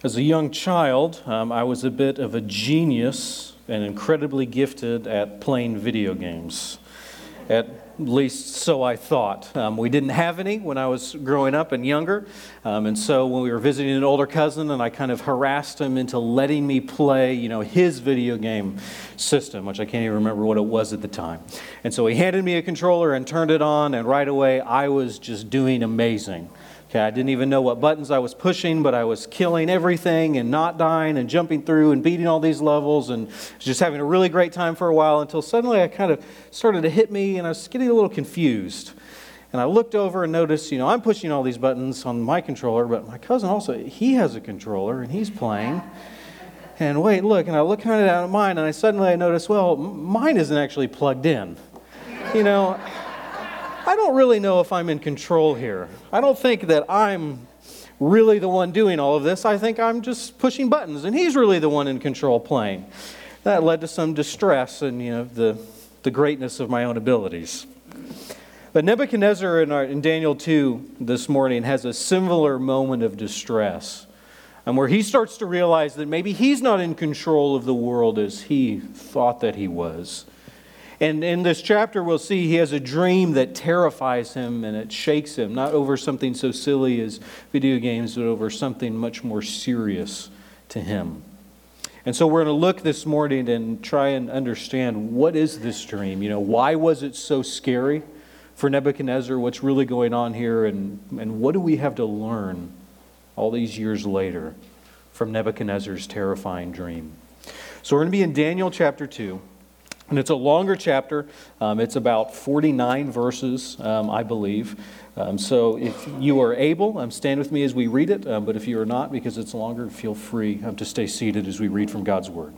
As a young child, um, I was a bit of a genius and incredibly gifted at playing video games. At least so I thought. Um, we didn't have any when I was growing up and younger. Um, and so when we were visiting an older cousin, and I kind of harassed him into letting me play, you know, his video game system, which I can't even remember what it was at the time. And so he handed me a controller and turned it on, and right away I was just doing amazing. Okay, I didn't even know what buttons I was pushing, but I was killing everything and not dying and jumping through and beating all these levels and just having a really great time for a while until suddenly I kind of started to hit me and I was getting a little confused. And I looked over and noticed, you know, I'm pushing all these buttons on my controller, but my cousin also, he has a controller and he's playing. And wait, look, and I look kind of down at mine and I suddenly I notice, well, mine isn't actually plugged in. You know, I don't really know if I'm in control here. I don't think that I'm really the one doing all of this. I think I'm just pushing buttons, and he's really the one in control playing. That led to some distress and you know the, the greatness of my own abilities. But Nebuchadnezzar in, our, in Daniel 2 this morning has a similar moment of distress, and where he starts to realize that maybe he's not in control of the world as he thought that he was. And in this chapter, we'll see he has a dream that terrifies him and it shakes him, not over something so silly as video games, but over something much more serious to him. And so we're going to look this morning and try and understand what is this dream? You know, why was it so scary for Nebuchadnezzar? What's really going on here? And, and what do we have to learn all these years later from Nebuchadnezzar's terrifying dream? So we're going to be in Daniel chapter 2. And it's a longer chapter. Um, it's about 49 verses, um, I believe. Um, so if you are able, um, stand with me as we read it. Um, but if you are not, because it's longer, feel free um, to stay seated as we read from God's Word.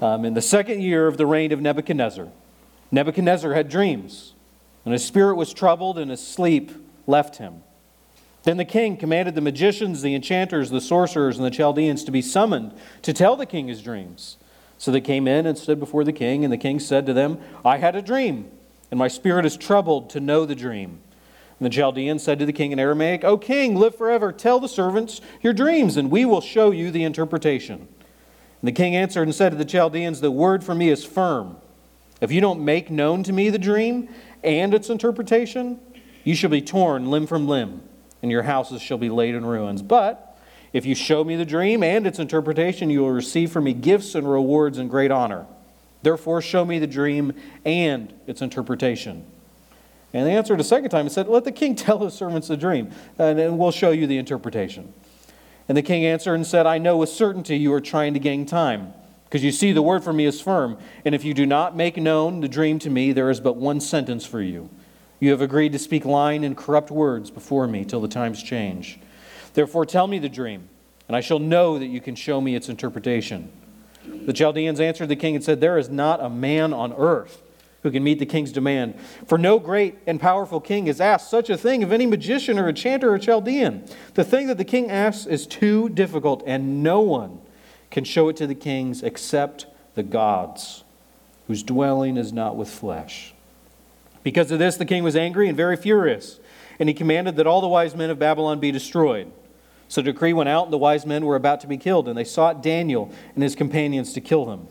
in the second year of the reign of Nebuchadnezzar, Nebuchadnezzar had dreams, and his spirit was troubled, and his sleep left him. Then the king commanded the magicians, the enchanters, the sorcerers, and the Chaldeans to be summoned to tell the king his dreams. So they came in and stood before the king, and the king said to them, I had a dream, and my spirit is troubled to know the dream. And the Chaldean said to the king in Aramaic, O king, live forever. Tell the servants your dreams, and we will show you the interpretation. And the king answered and said to the Chaldeans, The word for me is firm. If you don't make known to me the dream and its interpretation, you shall be torn limb from limb, and your houses shall be laid in ruins. But if you show me the dream and its interpretation, you will receive from me gifts and rewards and great honor. Therefore, show me the dream and its interpretation. And they answered a second time and said, Let the king tell his servants the dream, and then we'll show you the interpretation. And the king answered and said, I know with certainty you are trying to gain time, because you see the word for me is firm. And if you do not make known the dream to me, there is but one sentence for you. You have agreed to speak lying and corrupt words before me till the times change. Therefore, tell me the dream, and I shall know that you can show me its interpretation. The Chaldeans answered the king and said, There is not a man on earth who can meet the king's demand. For no great and powerful king has asked such a thing of any magician or enchanter or Chaldean. The thing that the king asks is too difficult, and no one can show it to the kings except the gods, whose dwelling is not with flesh. Because of this, the king was angry and very furious, and he commanded that all the wise men of Babylon be destroyed. So the decree went out, and the wise men were about to be killed, and they sought Daniel and his companions to kill him.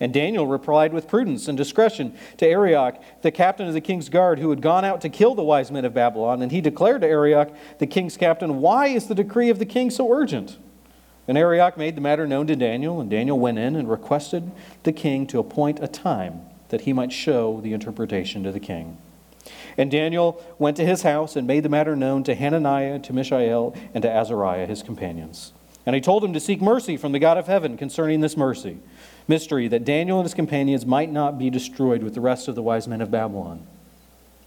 And Daniel replied with prudence and discretion to Arioch, the captain of the king's guard, who had gone out to kill the wise men of Babylon. And he declared to Arioch, the king's captain, Why is the decree of the king so urgent? And Arioch made the matter known to Daniel, and Daniel went in and requested the king to appoint a time that he might show the interpretation to the king. And Daniel went to his house and made the matter known to Hananiah, to Mishael, and to Azariah, his companions. And he told him to seek mercy from the God of heaven concerning this mercy, mystery, that Daniel and his companions might not be destroyed with the rest of the wise men of Babylon.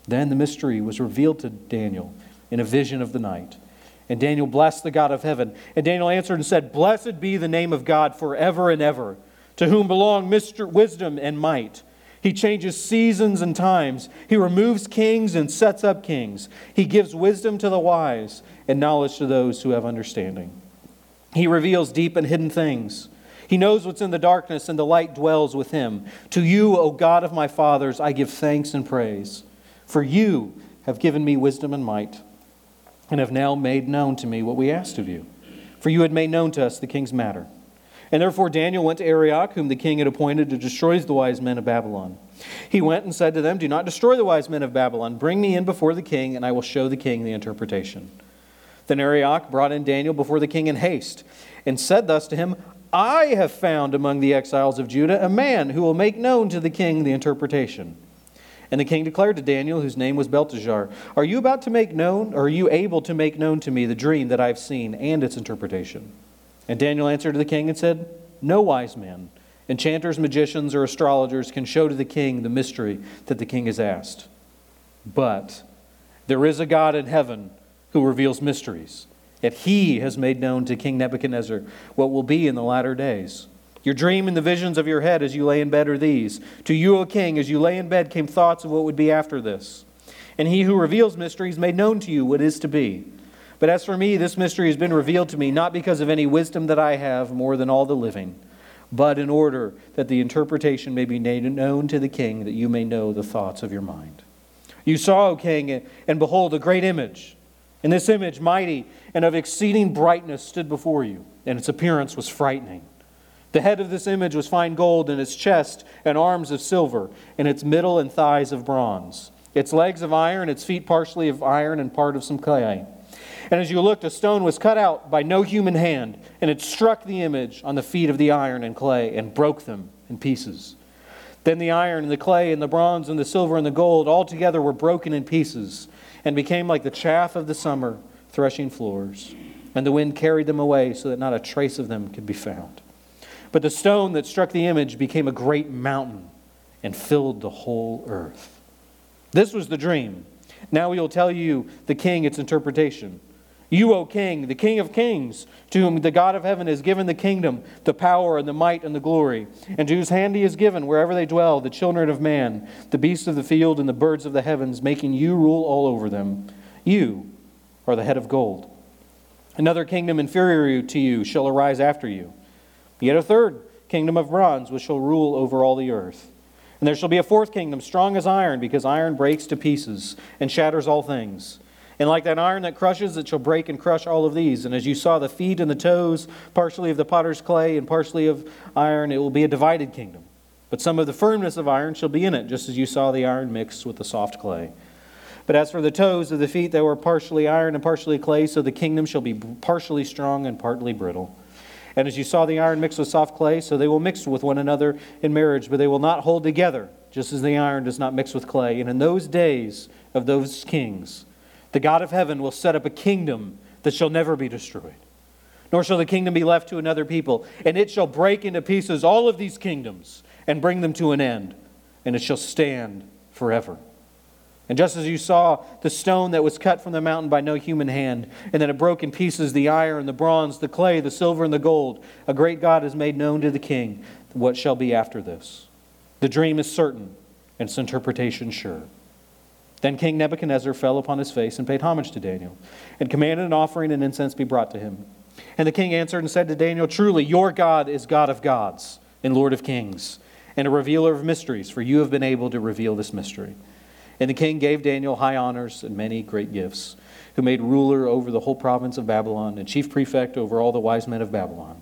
Then the mystery was revealed to Daniel in a vision of the night. And Daniel blessed the God of heaven. And Daniel answered and said, Blessed be the name of God forever and ever, to whom belong wisdom and might. He changes seasons and times. He removes kings and sets up kings. He gives wisdom to the wise and knowledge to those who have understanding. He reveals deep and hidden things. He knows what's in the darkness, and the light dwells with him. To you, O God of my fathers, I give thanks and praise. For you have given me wisdom and might, and have now made known to me what we asked of you. for you had made known to us the king's matter. And therefore Daniel went to Arioch, whom the king had appointed to destroy the wise men of Babylon. He went and said to them, Do not destroy the wise men of Babylon. Bring me in before the king, and I will show the king the interpretation. Then Arioch brought in Daniel before the king in haste, and said thus to him, I have found among the exiles of Judah a man who will make known to the king the interpretation. And the king declared to Daniel, whose name was Belteshazzar, Are you about to make known, or are you able to make known to me the dream that I have seen and its interpretation? And Daniel answered to the king and said, No wise man, enchanters, magicians, or astrologers can show to the king the mystery that the king has asked. But there is a God in heaven who reveals mysteries. Yet he has made known to King Nebuchadnezzar what will be in the latter days. Your dream and the visions of your head as you lay in bed are these. To you, O king, as you lay in bed came thoughts of what would be after this. And he who reveals mysteries made known to you what is to be. But as for me, this mystery has been revealed to me, not because of any wisdom that I have more than all the living, but in order that the interpretation may be made known to the king, that you may know the thoughts of your mind. You saw, O king, and behold, a great image. And this image, mighty and of exceeding brightness, stood before you, and its appearance was frightening. The head of this image was fine gold, and its chest and arms of silver, and its middle and thighs of bronze, its legs of iron, its feet partially of iron and part of some clay. And as you looked, a stone was cut out by no human hand, and it struck the image on the feet of the iron and clay and broke them in pieces. Then the iron and the clay and the bronze and the silver and the gold all together were broken in pieces and became like the chaff of the summer threshing floors. And the wind carried them away so that not a trace of them could be found. But the stone that struck the image became a great mountain and filled the whole earth. This was the dream. Now we will tell you, the king, its interpretation. You, O king, the king of kings, to whom the God of heaven has given the kingdom, the power, and the might, and the glory, and to whose hand he has given, wherever they dwell, the children of man, the beasts of the field, and the birds of the heavens, making you rule all over them. You are the head of gold. Another kingdom inferior to you shall arise after you. Yet a third kingdom of bronze, which shall rule over all the earth. And there shall be a fourth kingdom, strong as iron, because iron breaks to pieces and shatters all things. And like that iron that crushes, it shall break and crush all of these. And as you saw the feet and the toes, partially of the potter's clay and partially of iron, it will be a divided kingdom. But some of the firmness of iron shall be in it, just as you saw the iron mixed with the soft clay. But as for the toes of the feet, they were partially iron and partially clay, so the kingdom shall be partially strong and partly brittle. And as you saw the iron mixed with soft clay, so they will mix with one another in marriage, but they will not hold together, just as the iron does not mix with clay. And in those days of those kings, the God of heaven will set up a kingdom that shall never be destroyed, nor shall the kingdom be left to another people. And it shall break into pieces all of these kingdoms and bring them to an end, and it shall stand forever. And just as you saw the stone that was cut from the mountain by no human hand, and that it broke in pieces the iron, the bronze, the clay, the silver, and the gold, a great God has made known to the king what shall be after this. The dream is certain, and its interpretation sure. Then King Nebuchadnezzar fell upon his face and paid homage to Daniel, and commanded an offering and incense be brought to him. And the king answered and said to Daniel, Truly, your God is God of gods and Lord of kings, and a revealer of mysteries, for you have been able to reveal this mystery. And the king gave Daniel high honors and many great gifts, who made ruler over the whole province of Babylon and chief prefect over all the wise men of Babylon.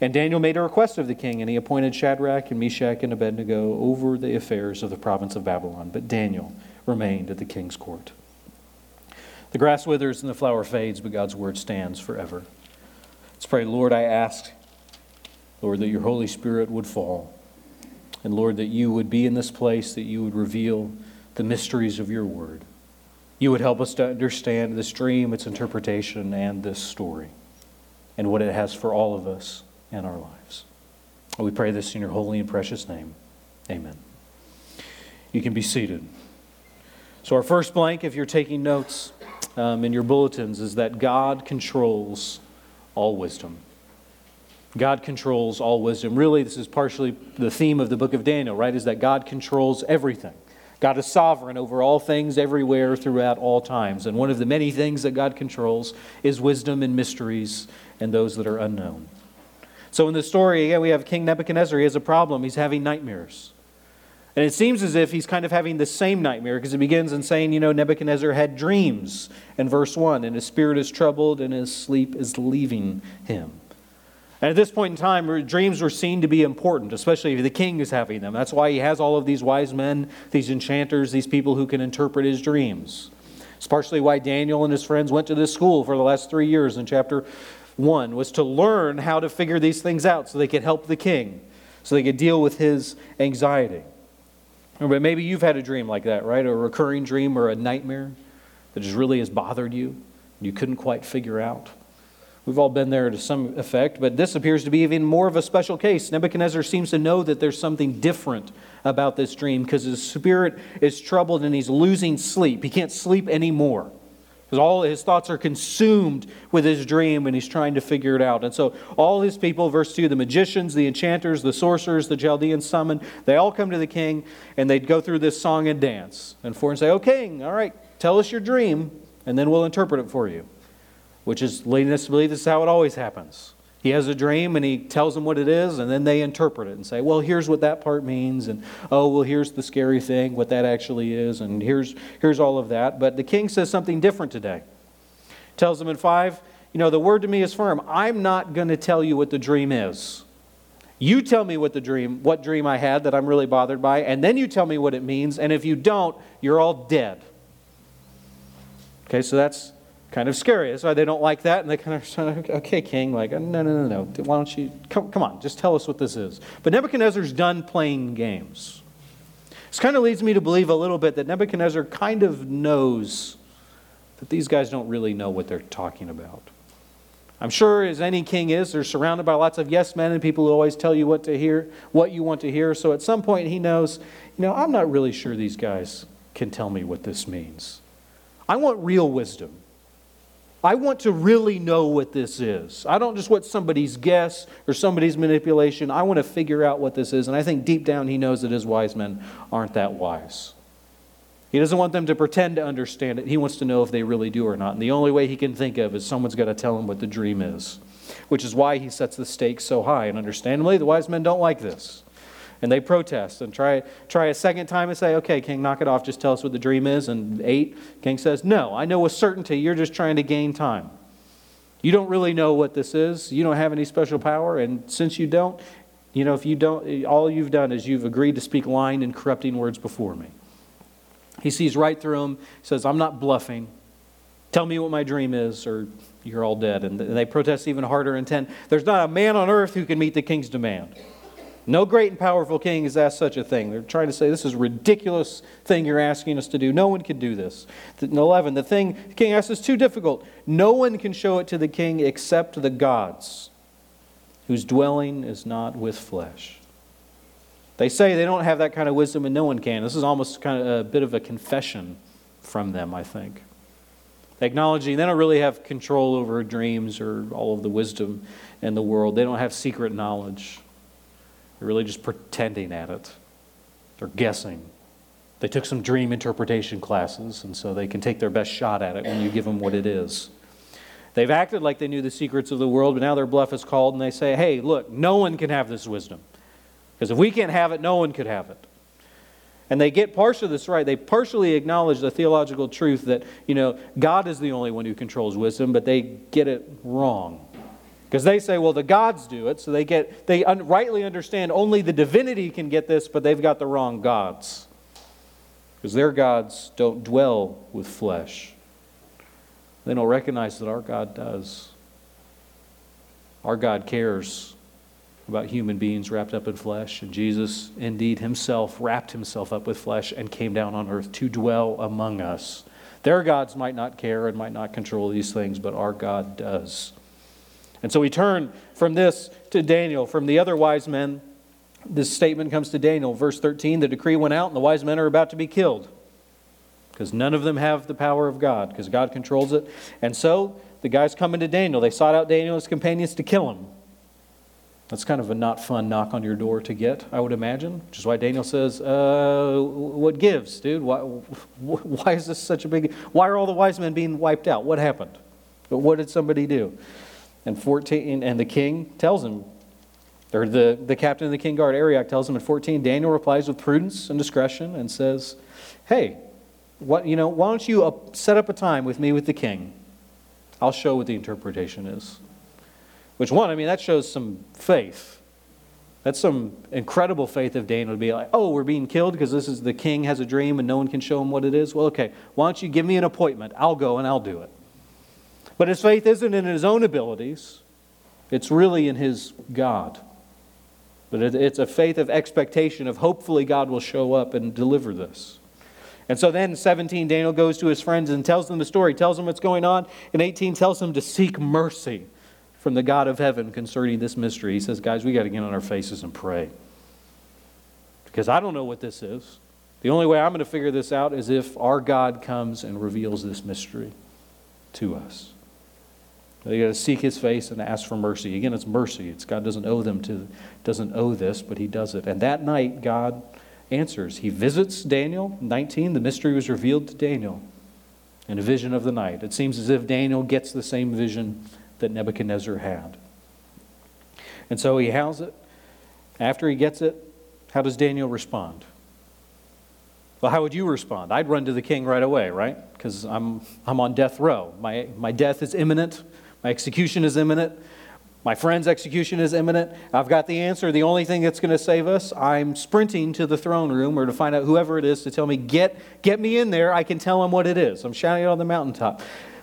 And Daniel made a request of the king, and he appointed Shadrach and Meshach and Abednego over the affairs of the province of Babylon. But Daniel, remained at the king's court. The grass withers and the flower fades, but God's word stands forever. Let's pray, Lord, I ask, Lord, that your Holy Spirit would fall. And Lord, that you would be in this place, that you would reveal the mysteries of your word. You would help us to understand this dream, its interpretation, and this story, and what it has for all of us in our lives. We pray this in your holy and precious name. Amen. You can be seated. So, our first blank, if you're taking notes um, in your bulletins, is that God controls all wisdom. God controls all wisdom. Really, this is partially the theme of the book of Daniel, right? Is that God controls everything. God is sovereign over all things everywhere throughout all times. And one of the many things that God controls is wisdom and mysteries and those that are unknown. So in the story, again, we have King Nebuchadnezzar. He has a problem. He's having nightmares. And it seems as if he's kind of having the same nightmare because it begins in saying, you know, Nebuchadnezzar had dreams in verse 1, and his spirit is troubled and his sleep is leaving him. And at this point in time, dreams were seen to be important, especially if the king is having them. That's why he has all of these wise men, these enchanters, these people who can interpret his dreams. It's partially why Daniel and his friends went to this school for the last three years in chapter 1, was to learn how to figure these things out so they could help the king, so they could deal with his anxiety. But maybe you've had a dream like that, right? A recurring dream or a nightmare that just really has bothered you, and you couldn't quite figure out. We've all been there to some effect, but this appears to be even more of a special case. Nebuchadnezzar seems to know that there's something different about this dream because his spirit is troubled and he's losing sleep. He can't sleep anymore because all his thoughts are consumed with his dream and he's trying to figure it out. And so all his people, verse 2, the magicians, the enchanters, the sorcerers, the Chaldeans summoned, they all come to the king and they'd go through this song and dance. And four and say, Oh, king, all right, tell us your dream and then we'll interpret it for you. Which is leading us to believe this is how it always happens. He has a dream and he tells them what it is, and then they interpret it and say, well, here's what that part means, and oh, well, here's the scary thing, what that actually is, and here's, here's all of that. But the king says something different today. Tells them in 5, you know, the word to me is firm. I'm not going to tell you what the dream is. You tell me what the dream, what dream I had that I'm really bothered by, and then you tell me what it means, and if you don't, you're all dead. Okay, so that's kind of scary. That's why they don't like that, and they kind of, okay, king, like, uh, no, no, no, no. Why don't you, come, come on, just tell us what this is. But Nebuchadnezzar's done playing games. This kind of leads me to believe a little bit that Nebuchadnezzar kind of knows that these guys don't really know what they're talking about. I'm sure, as any king is, they're surrounded by lots of yes men and people who always tell you what to hear, what you want to hear. So at some point, he knows, you know, I'm not really sure these guys can tell me what this means. I want real wisdom. I want to really know what this is. I don't just want somebody's guess or somebody's manipulation. I want to figure out what this is. And I think deep down he knows that his wise men aren't that wise. He doesn't want them to pretend to understand it. He wants to know if they really do or not. And the only way he can think of is someone's got to tell him what the dream is, which is why he sets the stakes so high. And understandably, the wise men don't like this and they protest and try, try a second time and say, okay, King, knock it off. Just tell us what the dream is. And eight, King says, no, I know with certainty you're just trying to gain time. You don't really know what this is. You don't have any special power. And since you don't, you know, if you don't, all you've done is you've agreed to speak lying and corrupting words before me. He sees right through him, says, I'm not bluffing. Tell me what my dream is, or you're all dead. And they protest even harder intent. There's not a man on earth who can meet the king's demand. No great and powerful king has asked such a thing. They're trying to say this is a ridiculous thing you're asking us to do. No one can do this. 11, the thing the king asks is too difficult. No one can show it to the king except the gods, whose dwelling is not with flesh. They say they don't have that kind of wisdom and no one can. This is almost kind of a bit of a confession from them, I think. Acknowledging they don't really have control over dreams or all of the wisdom in the world. They don't have secret knowledge. They're really just pretending at it. They're guessing. They took some dream interpretation classes, and so they can take their best shot at it when you give them what it is. They've acted like they knew the secrets of the world, but now their bluff is called, and they say, hey, look, no one can have this wisdom. Because if we can't have it, no one could have it. And they get partially this right. They partially acknowledge the theological truth that, you know, God is the only one who controls wisdom, but they get it wrong. Because they say, well, the gods do it, so they, get, they un- rightly understand only the divinity can get this, but they've got the wrong gods. Because their gods don't dwell with flesh. They don't recognize that our God does. Our God cares about human beings wrapped up in flesh, and Jesus, indeed, himself wrapped himself up with flesh and came down on earth to dwell among us. Their gods might not care and might not control these things, but our God does. And so we turn from this to Daniel, from the other wise men. This statement comes to Daniel, verse 13 the decree went out, and the wise men are about to be killed because none of them have the power of God, because God controls it. And so the guys come into Daniel. They sought out Daniel and his companions to kill him. That's kind of a not fun knock on your door to get, I would imagine, which is why Daniel says, uh, What gives, dude? Why, why is this such a big. Why are all the wise men being wiped out? What happened? What did somebody do? And 14, and the king tells him, or the, the captain of the king guard, Arioch, tells him in 14, Daniel replies with prudence and discretion and says, Hey, what, you know, why don't you uh, set up a time with me with the king? I'll show what the interpretation is. Which one, I mean, that shows some faith. That's some incredible faith of Daniel to be like, oh, we're being killed because this is the king has a dream and no one can show him what it is. Well, okay, why don't you give me an appointment? I'll go and I'll do it. But his faith isn't in his own abilities, it's really in his God. But it's a faith of expectation of hopefully God will show up and deliver this. And so then 17, Daniel goes to his friends and tells them the story, tells them what's going on. And 18 tells them to seek mercy from the God of heaven concerning this mystery. He says, guys, we got to get on our faces and pray. Because I don't know what this is. The only way I'm going to figure this out is if our God comes and reveals this mystery to us. They got to seek His face and ask for mercy. Again, it's mercy. It's God doesn't owe them to, doesn't owe this, but He does it. And that night, God answers. He visits Daniel. 19, the mystery was revealed to Daniel in a vision of the night. It seems as if Daniel gets the same vision that Nebuchadnezzar had. And so he has it. After he gets it, how does Daniel respond? Well, how would you respond? I'd run to the king right away, right? Because I'm, I'm on death row. My, my death is imminent. My execution is imminent. My friend's execution is imminent. I've got the answer. The only thing that's going to save us, I'm sprinting to the throne room or to find out whoever it is to tell me, get, get me in there. I can tell him what it is. I'm shouting it on the mountaintop.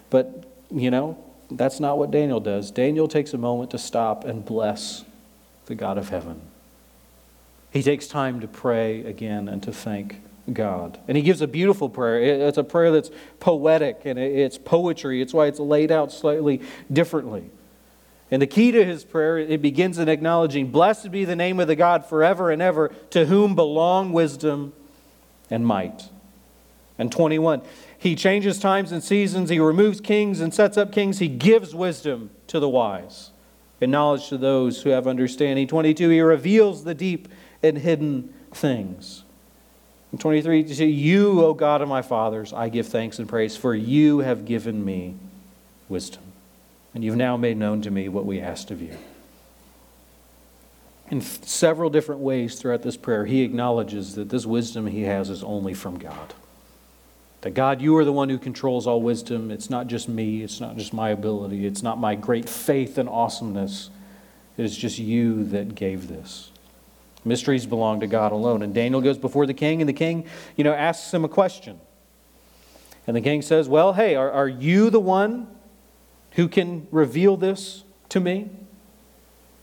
But, you know, that's not what Daniel does. Daniel takes a moment to stop and bless the God of heaven. He takes time to pray again and to thank God. And he gives a beautiful prayer. It's a prayer that's poetic and it's poetry. It's why it's laid out slightly differently. And the key to his prayer, it begins in acknowledging, Blessed be the name of the God forever and ever, to whom belong wisdom and might. And 21, he changes times and seasons, he removes kings and sets up kings, he gives wisdom to the wise and knowledge to those who have understanding. 22, he reveals the deep and hidden things. 23, to you, O God of my fathers, I give thanks and praise, for you have given me wisdom. And you've now made known to me what we asked of you. In several different ways throughout this prayer, he acknowledges that this wisdom he has is only from God. That God, you are the one who controls all wisdom. It's not just me, it's not just my ability, it's not my great faith and awesomeness. It is just you that gave this. Mysteries belong to God alone. And Daniel goes before the king, and the king, you know, asks him a question. And the king says, Well, hey, are, are you the one who can reveal this to me?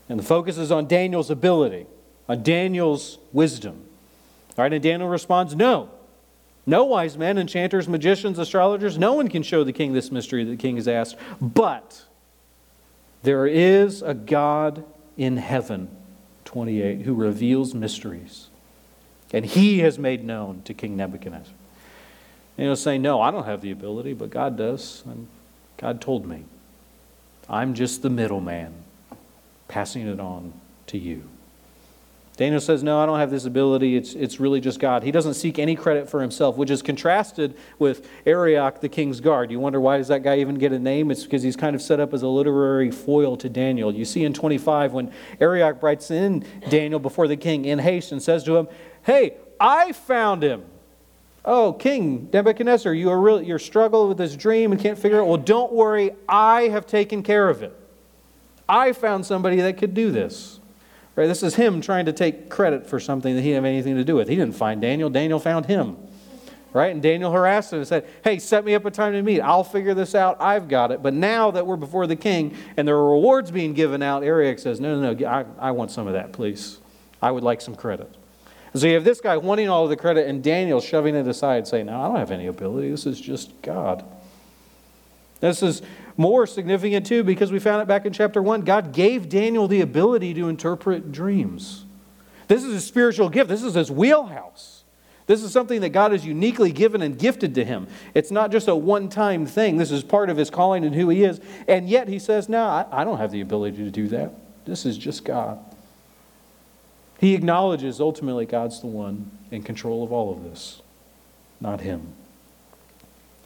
And the focus is on Daniel's ability, on Daniel's wisdom. All right, and Daniel responds, No. No wise men, enchanters, magicians, astrologers, no one can show the king this mystery that the king has asked. But there is a God in heaven 28, who reveals mysteries. And he has made known to King Nebuchadnezzar. And he'll say, No, I don't have the ability, but God does. And God told me. I'm just the middleman passing it on to you. Daniel says, No, I don't have this ability. It's, it's really just God. He doesn't seek any credit for himself, which is contrasted with Arioch, the king's guard. You wonder why does that guy even get a name? It's because he's kind of set up as a literary foil to Daniel. You see in 25 when Arioch writes in Daniel before the king in haste and says to him, Hey, I found him. Oh, King Nebuchadnezzar, you are really, you're struggling with this dream and can't figure it out. Well, don't worry, I have taken care of it. I found somebody that could do this. Right? This is him trying to take credit for something that he didn't have anything to do with. He didn't find Daniel, Daniel found him. Right? And Daniel harassed him and said, Hey, set me up a time to meet. I'll figure this out. I've got it. But now that we're before the king and there are rewards being given out, Arioch says, No, no, no, I, I want some of that, please. I would like some credit. So you have this guy wanting all of the credit and Daniel shoving it aside, saying, No, I don't have any ability. This is just God. This is more significant too because we found it back in chapter 1. God gave Daniel the ability to interpret dreams. This is a spiritual gift, this is his wheelhouse. This is something that God has uniquely given and gifted to him. It's not just a one time thing. This is part of his calling and who he is. And yet he says, No, I, I don't have the ability to do that. This is just God. He acknowledges ultimately God's the one in control of all of this, not him.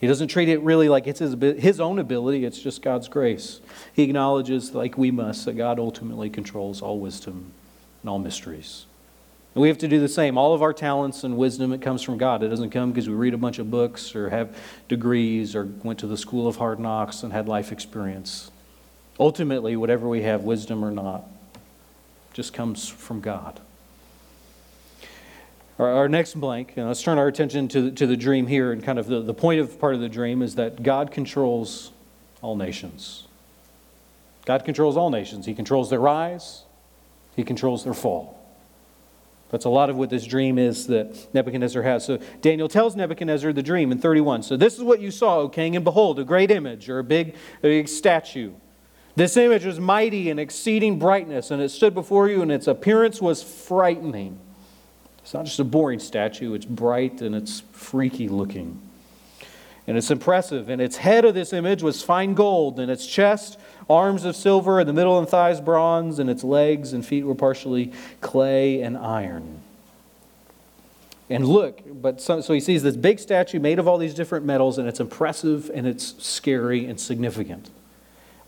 He doesn't treat it really like it's his, his own ability, it's just God's grace. He acknowledges, like we must, that God ultimately controls all wisdom and all mysteries. And we have to do the same. All of our talents and wisdom, it comes from God. It doesn't come because we read a bunch of books or have degrees or went to the school of hard knocks and had life experience. Ultimately, whatever we have, wisdom or not, just comes from God. Our, our next blank, and let's turn our attention to, to the dream here. And kind of the, the point of part of the dream is that God controls all nations. God controls all nations. He controls their rise, He controls their fall. That's a lot of what this dream is that Nebuchadnezzar has. So Daniel tells Nebuchadnezzar the dream in 31. So this is what you saw, O king, and behold, a great image or a big, a big statue. This image was mighty and exceeding brightness, and it stood before you, and its appearance was frightening. It's not just a boring statue, it's bright and it's freaky looking. And it's impressive. And its head of this image was fine gold, and its chest arms of silver, and the middle and thighs bronze, and its legs and feet were partially clay and iron. And look, but so, so he sees this big statue made of all these different metals, and it's impressive and it's scary and significant.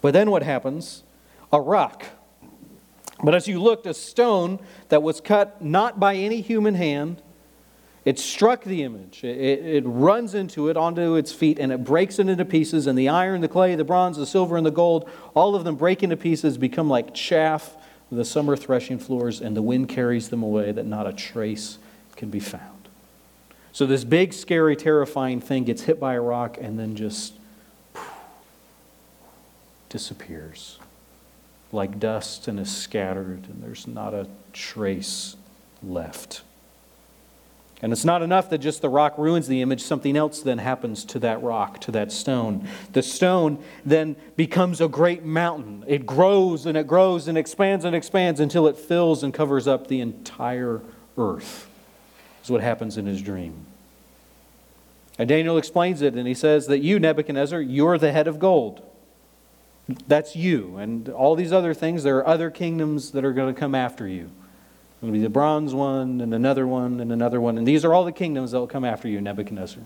But then what happens? A rock. But as you looked, a stone that was cut not by any human hand, it struck the image. It, it, runs into it, onto its feet, and it breaks it into pieces. And the iron, the clay, the bronze, the silver, and the gold, all of them break into pieces, become like chaff the summer threshing floors, and the wind carries them away that not a trace can be found. So this big, scary, terrifying thing gets hit by a rock and then just disappears like dust and is scattered, and there's not a trace left. And it's not enough that just the rock ruins the image, something else then happens to that rock, to that stone. The stone then becomes a great mountain. It grows and it grows and expands and expands until it fills and covers up the entire earth. Is what happens in his dream. And Daniel explains it, and he says that you, Nebuchadnezzar, you're the head of gold. That's you. And all these other things, there are other kingdoms that are going to come after you. It'll be the bronze one, and another one, and another one. And these are all the kingdoms that will come after you, Nebuchadnezzar.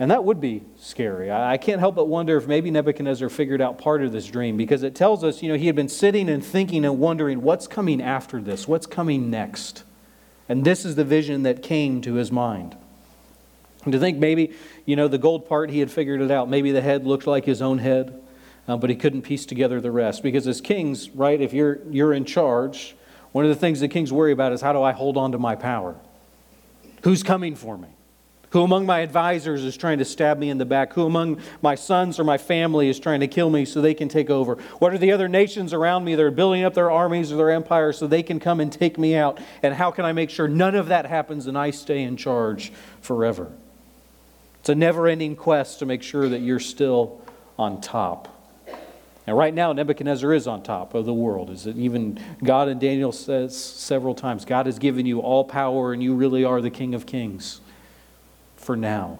And that would be scary. I can't help but wonder if maybe Nebuchadnezzar figured out part of this dream because it tells us, you know, he had been sitting and thinking and wondering what's coming after this, what's coming next. And this is the vision that came to his mind. And to think maybe, you know, the gold part, he had figured it out. Maybe the head looked like his own head, uh, but he couldn't piece together the rest. Because as kings, right, if you're, you're in charge, one of the things the kings worry about is how do I hold on to my power? Who's coming for me? Who among my advisors is trying to stab me in the back? Who among my sons or my family is trying to kill me so they can take over? What are the other nations around me that are building up their armies or their empires so they can come and take me out? And how can I make sure none of that happens and I stay in charge forever? It's a never ending quest to make sure that you're still on top. And right now, Nebuchadnezzar is on top of the world. Is it even God and Daniel says several times, God has given you all power and you really are the King of Kings for now.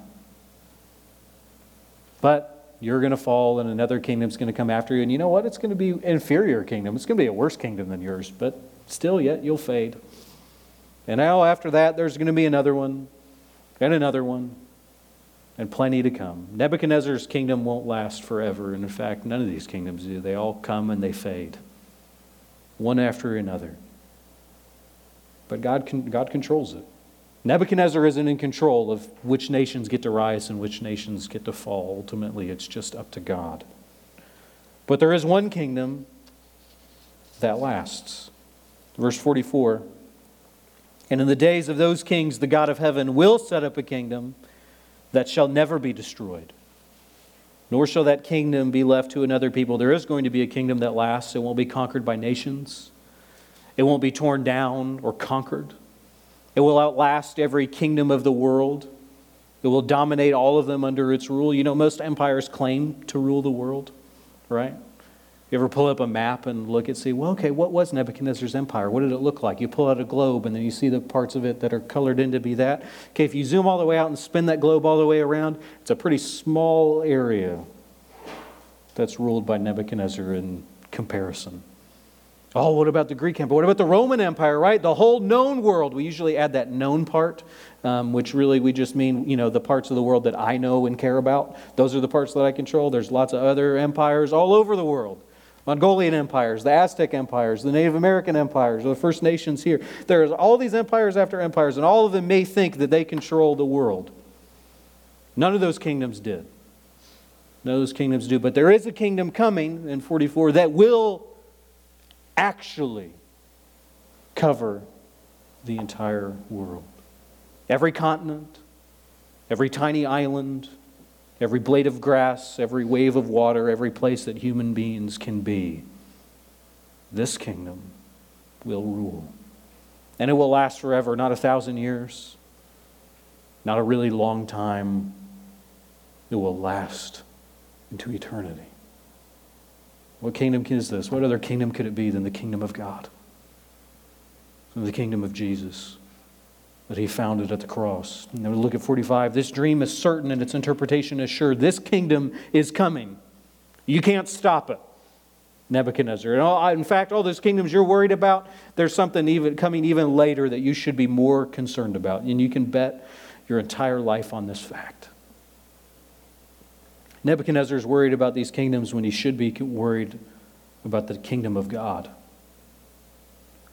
But you're going to fall and another kingdom's going to come after you. And you know what? It's going to be inferior kingdom. It's going to be a worse kingdom than yours, but still yet you'll fade. And now after that, there's going to be another one and another one and plenty to come. Nebuchadnezzar's kingdom won't last forever. And in fact, none of these kingdoms do. They all come and they fade, one after another. But God, God controls it. Nebuchadnezzar isn't in control of which nations get to rise and which nations get to fall. Ultimately, it's just up to God. But there is one kingdom that lasts. Verse 44 And in the days of those kings, the God of heaven will set up a kingdom that shall never be destroyed, nor shall that kingdom be left to another people. There is going to be a kingdom that lasts, it won't be conquered by nations, it won't be torn down or conquered. It will outlast every kingdom of the world. It will dominate all of them under its rule. You know, most empires claim to rule the world, right? You ever pull up a map and look and see, well, okay, what was Nebuchadnezzar's empire? What did it look like? You pull out a globe and then you see the parts of it that are colored in to be that. Okay, if you zoom all the way out and spin that globe all the way around, it's a pretty small area that's ruled by Nebuchadnezzar in comparison. Oh, what about the Greek Empire? What about the Roman Empire, right? The whole known world. We usually add that known part, um, which really we just mean, you know, the parts of the world that I know and care about. Those are the parts that I control. There's lots of other empires all over the world Mongolian empires, the Aztec empires, the Native American empires, the First Nations here. There's all these empires after empires, and all of them may think that they control the world. None of those kingdoms did. None of those kingdoms do. But there is a kingdom coming in 44 that will actually cover the entire world. Every continent, every tiny island, every blade of grass, every wave of water, every place that human beings can be. This kingdom will rule. And it will last forever, not a thousand years, not a really long time. It will last into eternity. What kingdom is this? What other kingdom could it be than the kingdom of God? the kingdom of Jesus that he founded at the cross. And then we look at 45. This dream is certain and its interpretation is sure. This kingdom is coming. You can't stop it. Nebuchadnezzar. And all, in fact, all those kingdoms you're worried about, there's something even coming even later that you should be more concerned about. And you can bet your entire life on this fact. Nebuchadnezzar is worried about these kingdoms when he should be worried about the kingdom of God.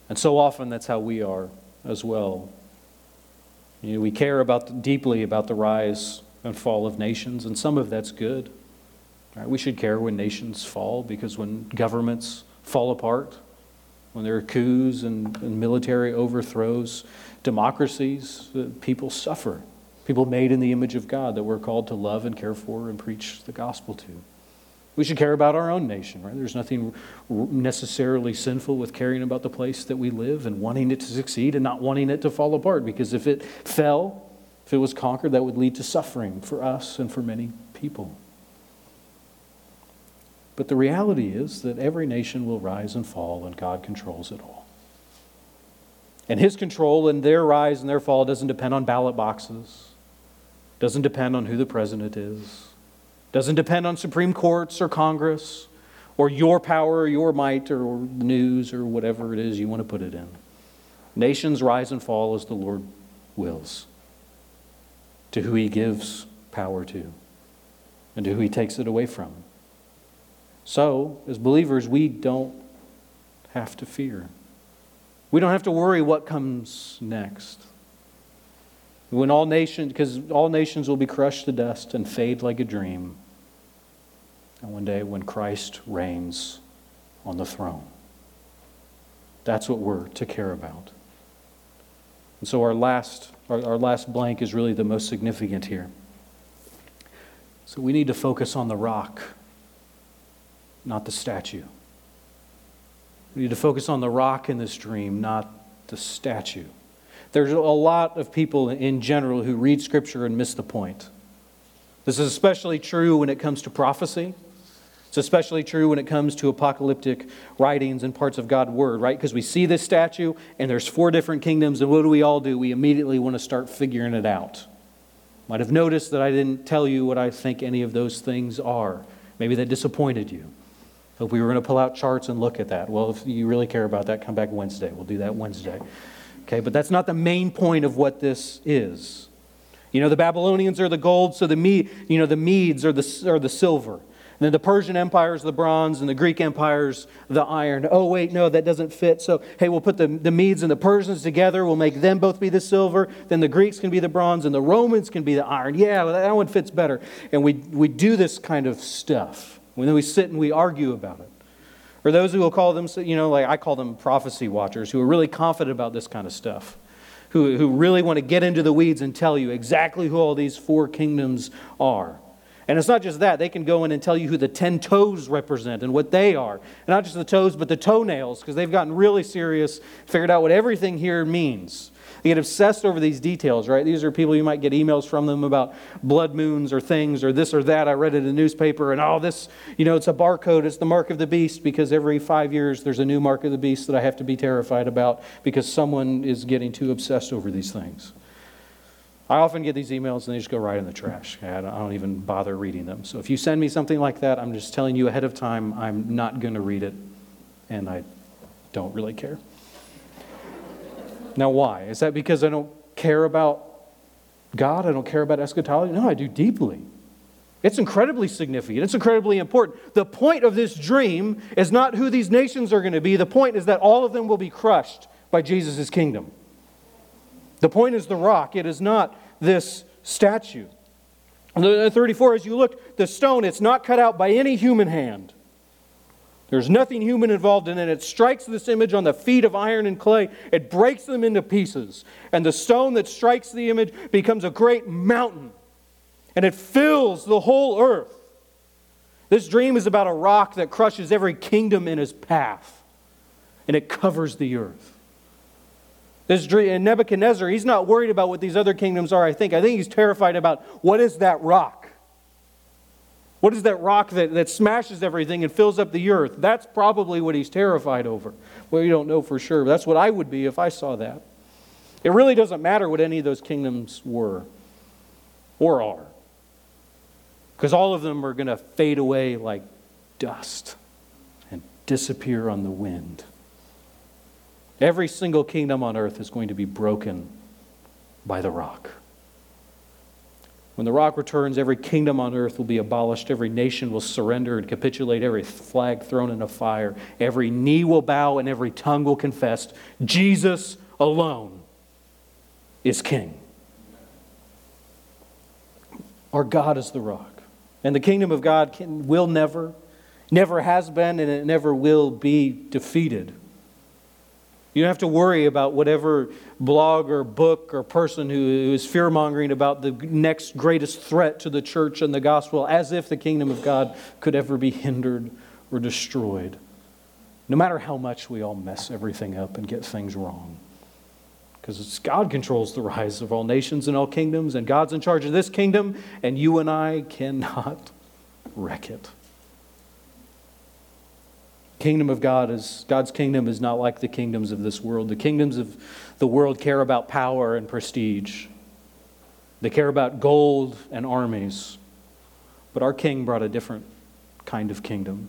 And so often that's how we are as well. You know, we care about deeply about the rise and fall of nations, and some of that's good. Right? We should care when nations fall because when governments fall apart, when there are coups and, and military overthrows, democracies, uh, people suffer. People made in the image of God that we're called to love and care for and preach the gospel to. We should care about our own nation, right? There's nothing necessarily sinful with caring about the place that we live and wanting it to succeed and not wanting it to fall apart because if it fell, if it was conquered, that would lead to suffering for us and for many people. But the reality is that every nation will rise and fall and God controls it all. And his control and their rise and their fall doesn't depend on ballot boxes, doesn't depend on who the president is doesn't depend on Supreme Courts or Congress or your power or your might or news or whatever it is you want to put it in. Nations rise and fall as the Lord wills, to who he gives power to, and to who he takes it away from. So, as believers, we don't have to fear. We don't have to worry what comes next. When all nations, because all nations will be crushed to dust and fade like a dream and one day when Christ reigns on the throne. That's what we're to care about. And so our last, our, our last blank is really the most significant here. So we need to focus on the rock, not the statue. We need to focus on the rock in this dream, not the statue. There's a lot of people in general who read Scripture and miss the point. This is especially true when it comes to prophecy. It's especially true when it comes to apocalyptic writings and parts of God's word, right? Because we see this statue and there's four different kingdoms, and what do we all do? We immediately want to start figuring it out. Might have noticed that I didn't tell you what I think any of those things are. Maybe that disappointed you. Hope we were going to pull out charts and look at that. Well, if you really care about that, come back Wednesday. We'll do that Wednesday. Okay, but that's not the main point of what this is. You know, the Babylonians are the gold, so the me, you know, the Medes are the, are the silver. And then the Persian Empire is the bronze and the Greek Empire is the iron. Oh, wait, no, that doesn't fit. So, hey, we'll put the, the Medes and the Persians together. We'll make them both be the silver. Then the Greeks can be the bronze and the Romans can be the iron. Yeah, that one fits better. And we, we do this kind of stuff. And then we sit and we argue about it. Or those who will call them, you know, like I call them prophecy watchers, who are really confident about this kind of stuff. Who, who really want to get into the weeds and tell you exactly who all these four kingdoms are. And it's not just that, they can go in and tell you who the 10 toes represent and what they are. And not just the toes, but the toenails, because they've gotten really serious, figured out what everything here means. They get obsessed over these details, right? These are people you might get emails from them about blood moons or things or this or that. I read it in a newspaper, and oh, this, you know, it's a barcode, it's the mark of the beast, because every five years there's a new mark of the beast that I have to be terrified about because someone is getting too obsessed over these things. I often get these emails and they just go right in the trash. I don't even bother reading them. So if you send me something like that, I'm just telling you ahead of time I'm not going to read it and I don't really care. Now, why? Is that because I don't care about God? I don't care about eschatology? No, I do deeply. It's incredibly significant. It's incredibly important. The point of this dream is not who these nations are going to be. The point is that all of them will be crushed by Jesus' kingdom. The point is the rock, it is not this statue. 34, as you look, the stone, it's not cut out by any human hand. There's nothing human involved in it. It strikes this image on the feet of iron and clay. It breaks them into pieces. And the stone that strikes the image becomes a great mountain. And it fills the whole earth. This dream is about a rock that crushes every kingdom in his path. And it covers the earth. This dream, and uh, Nebuchadnezzar, he's not worried about what these other kingdoms are, I think. I think he's terrified about what is that rock? What is that rock that, that smashes everything and fills up the earth? That's probably what he's terrified over. Well, you don't know for sure. but That's what I would be if I saw that. It really doesn't matter what any of those kingdoms were or are, because all of them are going to fade away like dust and disappear on the wind. Every single kingdom on earth is going to be broken by the rock. When the rock returns, every kingdom on earth will be abolished. Every nation will surrender and capitulate. Every flag thrown in a fire. Every knee will bow and every tongue will confess Jesus alone is king. Our God is the rock. And the kingdom of God can, will never, never has been, and it never will be defeated. You don't have to worry about whatever blog or book or person who is fear mongering about the next greatest threat to the church and the gospel, as if the kingdom of God could ever be hindered or destroyed. No matter how much we all mess everything up and get things wrong. Because God controls the rise of all nations and all kingdoms, and God's in charge of this kingdom, and you and I cannot wreck it kingdom of God is God's kingdom is not like the kingdoms of this world. The kingdoms of the world care about power and prestige. They care about gold and armies. But our king brought a different kind of kingdom.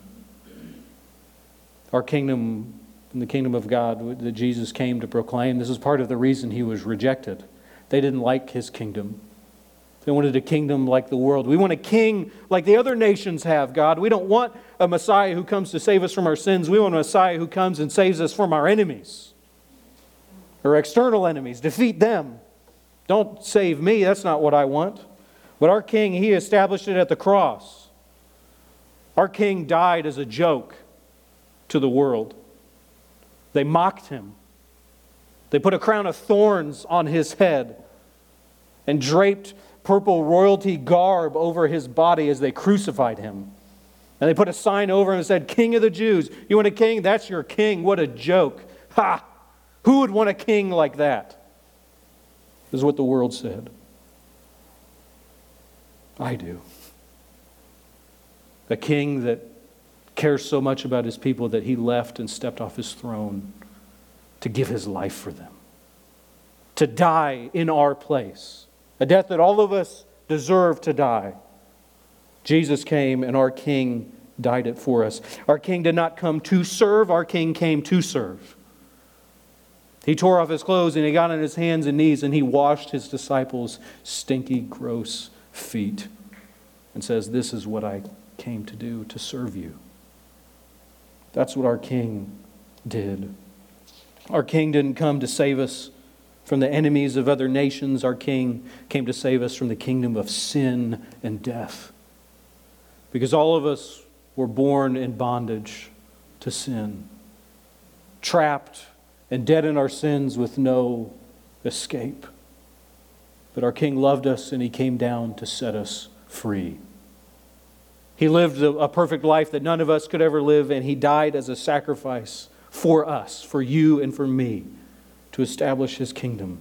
Our kingdom, the kingdom of God that Jesus came to proclaim, this is part of the reason he was rejected. They didn't like his kingdom. They wanted a kingdom like the world. We want a king like the other nations have, God. We don't want a Messiah who comes to save us from our sins. We want a Messiah who comes and saves us from our enemies or external enemies. Defeat them. Don't save me. That's not what I want. But our king, he established it at the cross. Our king died as a joke to the world. They mocked him. They put a crown of thorns on his head and draped purple royalty garb over his body as they crucified him. And they put a sign over him and said, King of the Jews. You want a king? That's your king. What a joke. Ha! Who would want a king like that? This is what the world said. I do. A king that cares so much about his people that he left and stepped off his throne to give his life for them, to die in our place a death that all of us deserve to die. Jesus came and our King died it for us. Our King did not come to serve, our King came to serve. He tore off his clothes and he got on his hands and knees and he washed his disciples' stinky, gross feet and says, This is what I came to do, to serve you. That's what our King did. Our King didn't come to save us from the enemies of other nations, our King came to save us from the kingdom of sin and death. Because all of us were born in bondage to sin, trapped and dead in our sins with no escape. But our King loved us and he came down to set us free. He lived a perfect life that none of us could ever live, and he died as a sacrifice for us, for you and for me to establish his kingdom.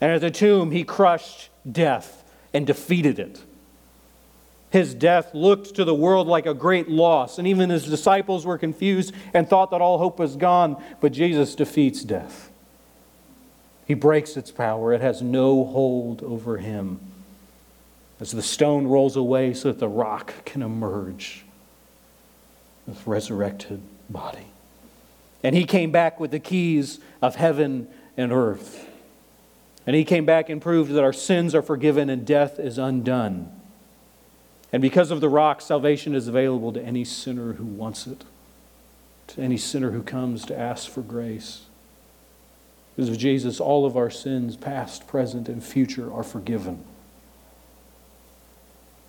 And at the tomb, he crushed death and defeated it. His death looked to the world like a great loss, and even his disciples were confused and thought that all hope was gone. But Jesus defeats death. He breaks its power, it has no hold over him. As the stone rolls away so that the rock can emerge with resurrected body. And he came back with the keys of heaven and earth. And he came back and proved that our sins are forgiven and death is undone. And because of the rock, salvation is available to any sinner who wants it, to any sinner who comes to ask for grace. Because of Jesus, all of our sins, past, present, and future, are forgiven.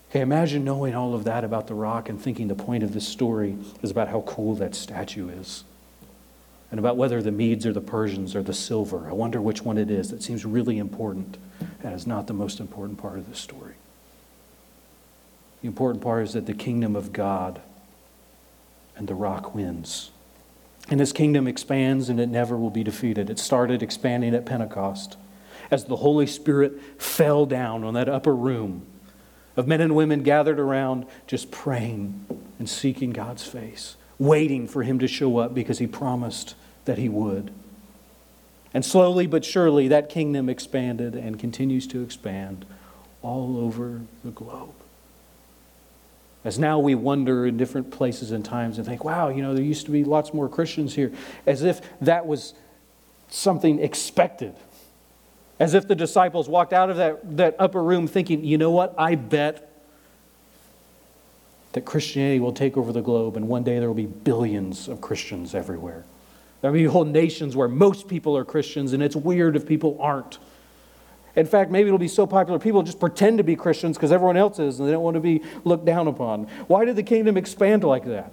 Okay, imagine knowing all of that about the rock and thinking the point of this story is about how cool that statue is and about whether the Medes or the Persians or the silver. I wonder which one it is that seems really important and is not the most important part of the story. The important part is that the kingdom of God and the rock wins. And this kingdom expands and it never will be defeated. It started expanding at Pentecost as the Holy Spirit fell down on that upper room of men and women gathered around just praying and seeking God's face, waiting for Him to show up because He promised that He would. And slowly but surely, that kingdom expanded and continues to expand all over the globe. As now we wonder in different places and times and think, wow, you know, there used to be lots more Christians here, as if that was something expected. As if the disciples walked out of that, that upper room thinking, you know what, I bet that Christianity will take over the globe and one day there will be billions of Christians everywhere. There will be whole nations where most people are Christians and it's weird if people aren't. In fact, maybe it'll be so popular, people just pretend to be Christians because everyone else is and they don't want to be looked down upon. Why did the kingdom expand like that?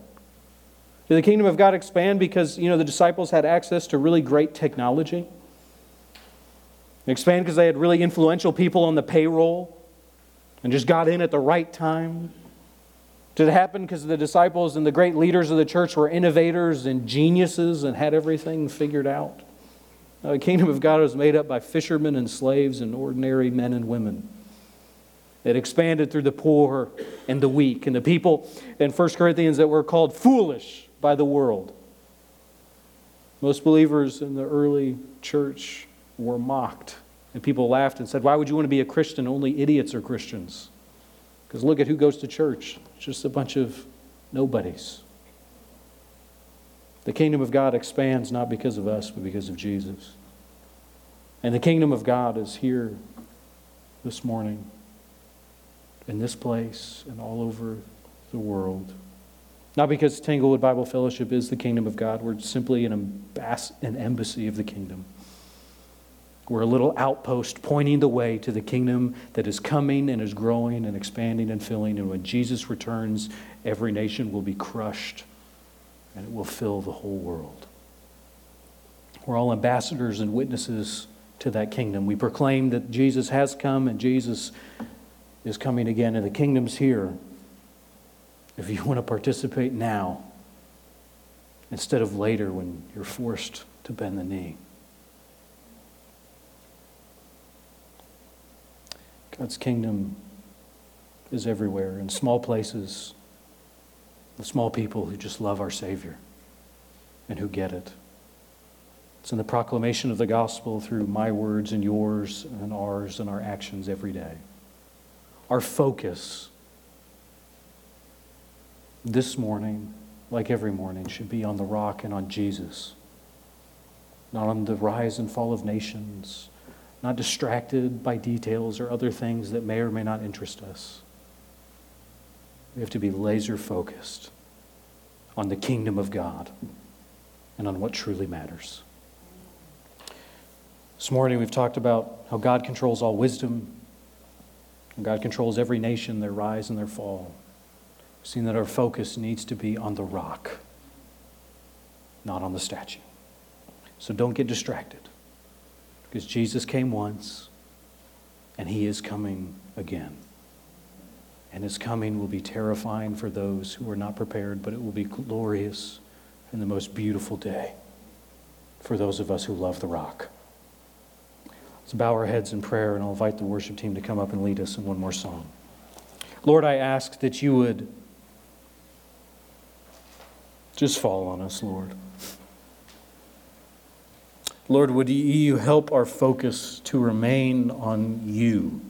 Did the kingdom of God expand because, you know, the disciples had access to really great technology? Expand because they had really influential people on the payroll and just got in at the right time? Did it happen because the disciples and the great leaders of the church were innovators and geniuses and had everything figured out? Uh, the kingdom of God was made up by fishermen and slaves and ordinary men and women. It expanded through the poor and the weak and the people in 1 Corinthians that were called foolish by the world. Most believers in the early church were mocked, and people laughed and said, Why would you want to be a Christian? Only idiots are Christians. Because look at who goes to church. It's just a bunch of nobodies. The kingdom of God expands not because of us, but because of Jesus. And the kingdom of God is here this morning, in this place, and all over the world. Not because Tanglewood Bible Fellowship is the kingdom of God, we're simply an, an embassy of the kingdom. We're a little outpost pointing the way to the kingdom that is coming and is growing and expanding and filling. And when Jesus returns, every nation will be crushed and it will fill the whole world. We're all ambassadors and witnesses to that kingdom. We proclaim that Jesus has come and Jesus is coming again, and the kingdom's here. If you want to participate now, instead of later when you're forced to bend the knee. God's kingdom is everywhere, in small places the small people who just love our Savior and who get it. It's in the proclamation of the gospel through my words and yours and ours and our actions every day. Our focus this morning, like every morning, should be on the rock and on Jesus, not on the rise and fall of nations, not distracted by details or other things that may or may not interest us. We have to be laser focused on the kingdom of God and on what truly matters. This morning we've talked about how God controls all wisdom, God controls every nation, their rise and their fall. We've seen that our focus needs to be on the rock, not on the statue. So don't get distracted, because Jesus came once, and he is coming again. And his coming will be terrifying for those who are not prepared, but it will be glorious and the most beautiful day for those of us who love the rock. Let's bow our heads in prayer, and I'll invite the worship team to come up and lead us in one more song. Lord, I ask that you would just fall on us, Lord. Lord, would you help our focus to remain on you?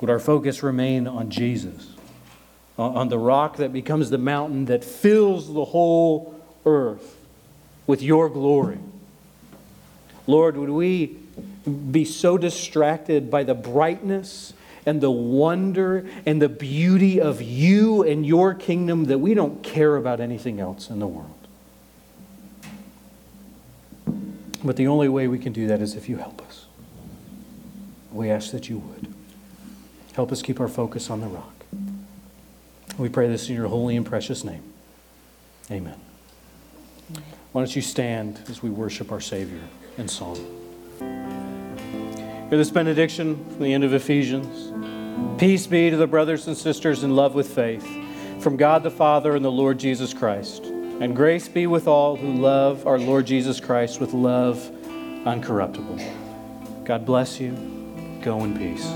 Would our focus remain on Jesus, uh, on the rock that becomes the mountain that fills the whole earth with your glory? Lord, would we be so distracted by the brightness and the wonder and the beauty of you and your kingdom that we don't care about anything else in the world. But the only way we can do that is if you help us. We ask that you would. Help us keep our focus on the rock. We pray this in your holy and precious name. Amen. Why don't you stand as we worship our Savior in song? Hear this benediction from the end of Ephesians. Peace be to the brothers and sisters in love with faith, from God the Father and the Lord Jesus Christ. And grace be with all who love our Lord Jesus Christ with love uncorruptible. God bless you. Go in peace.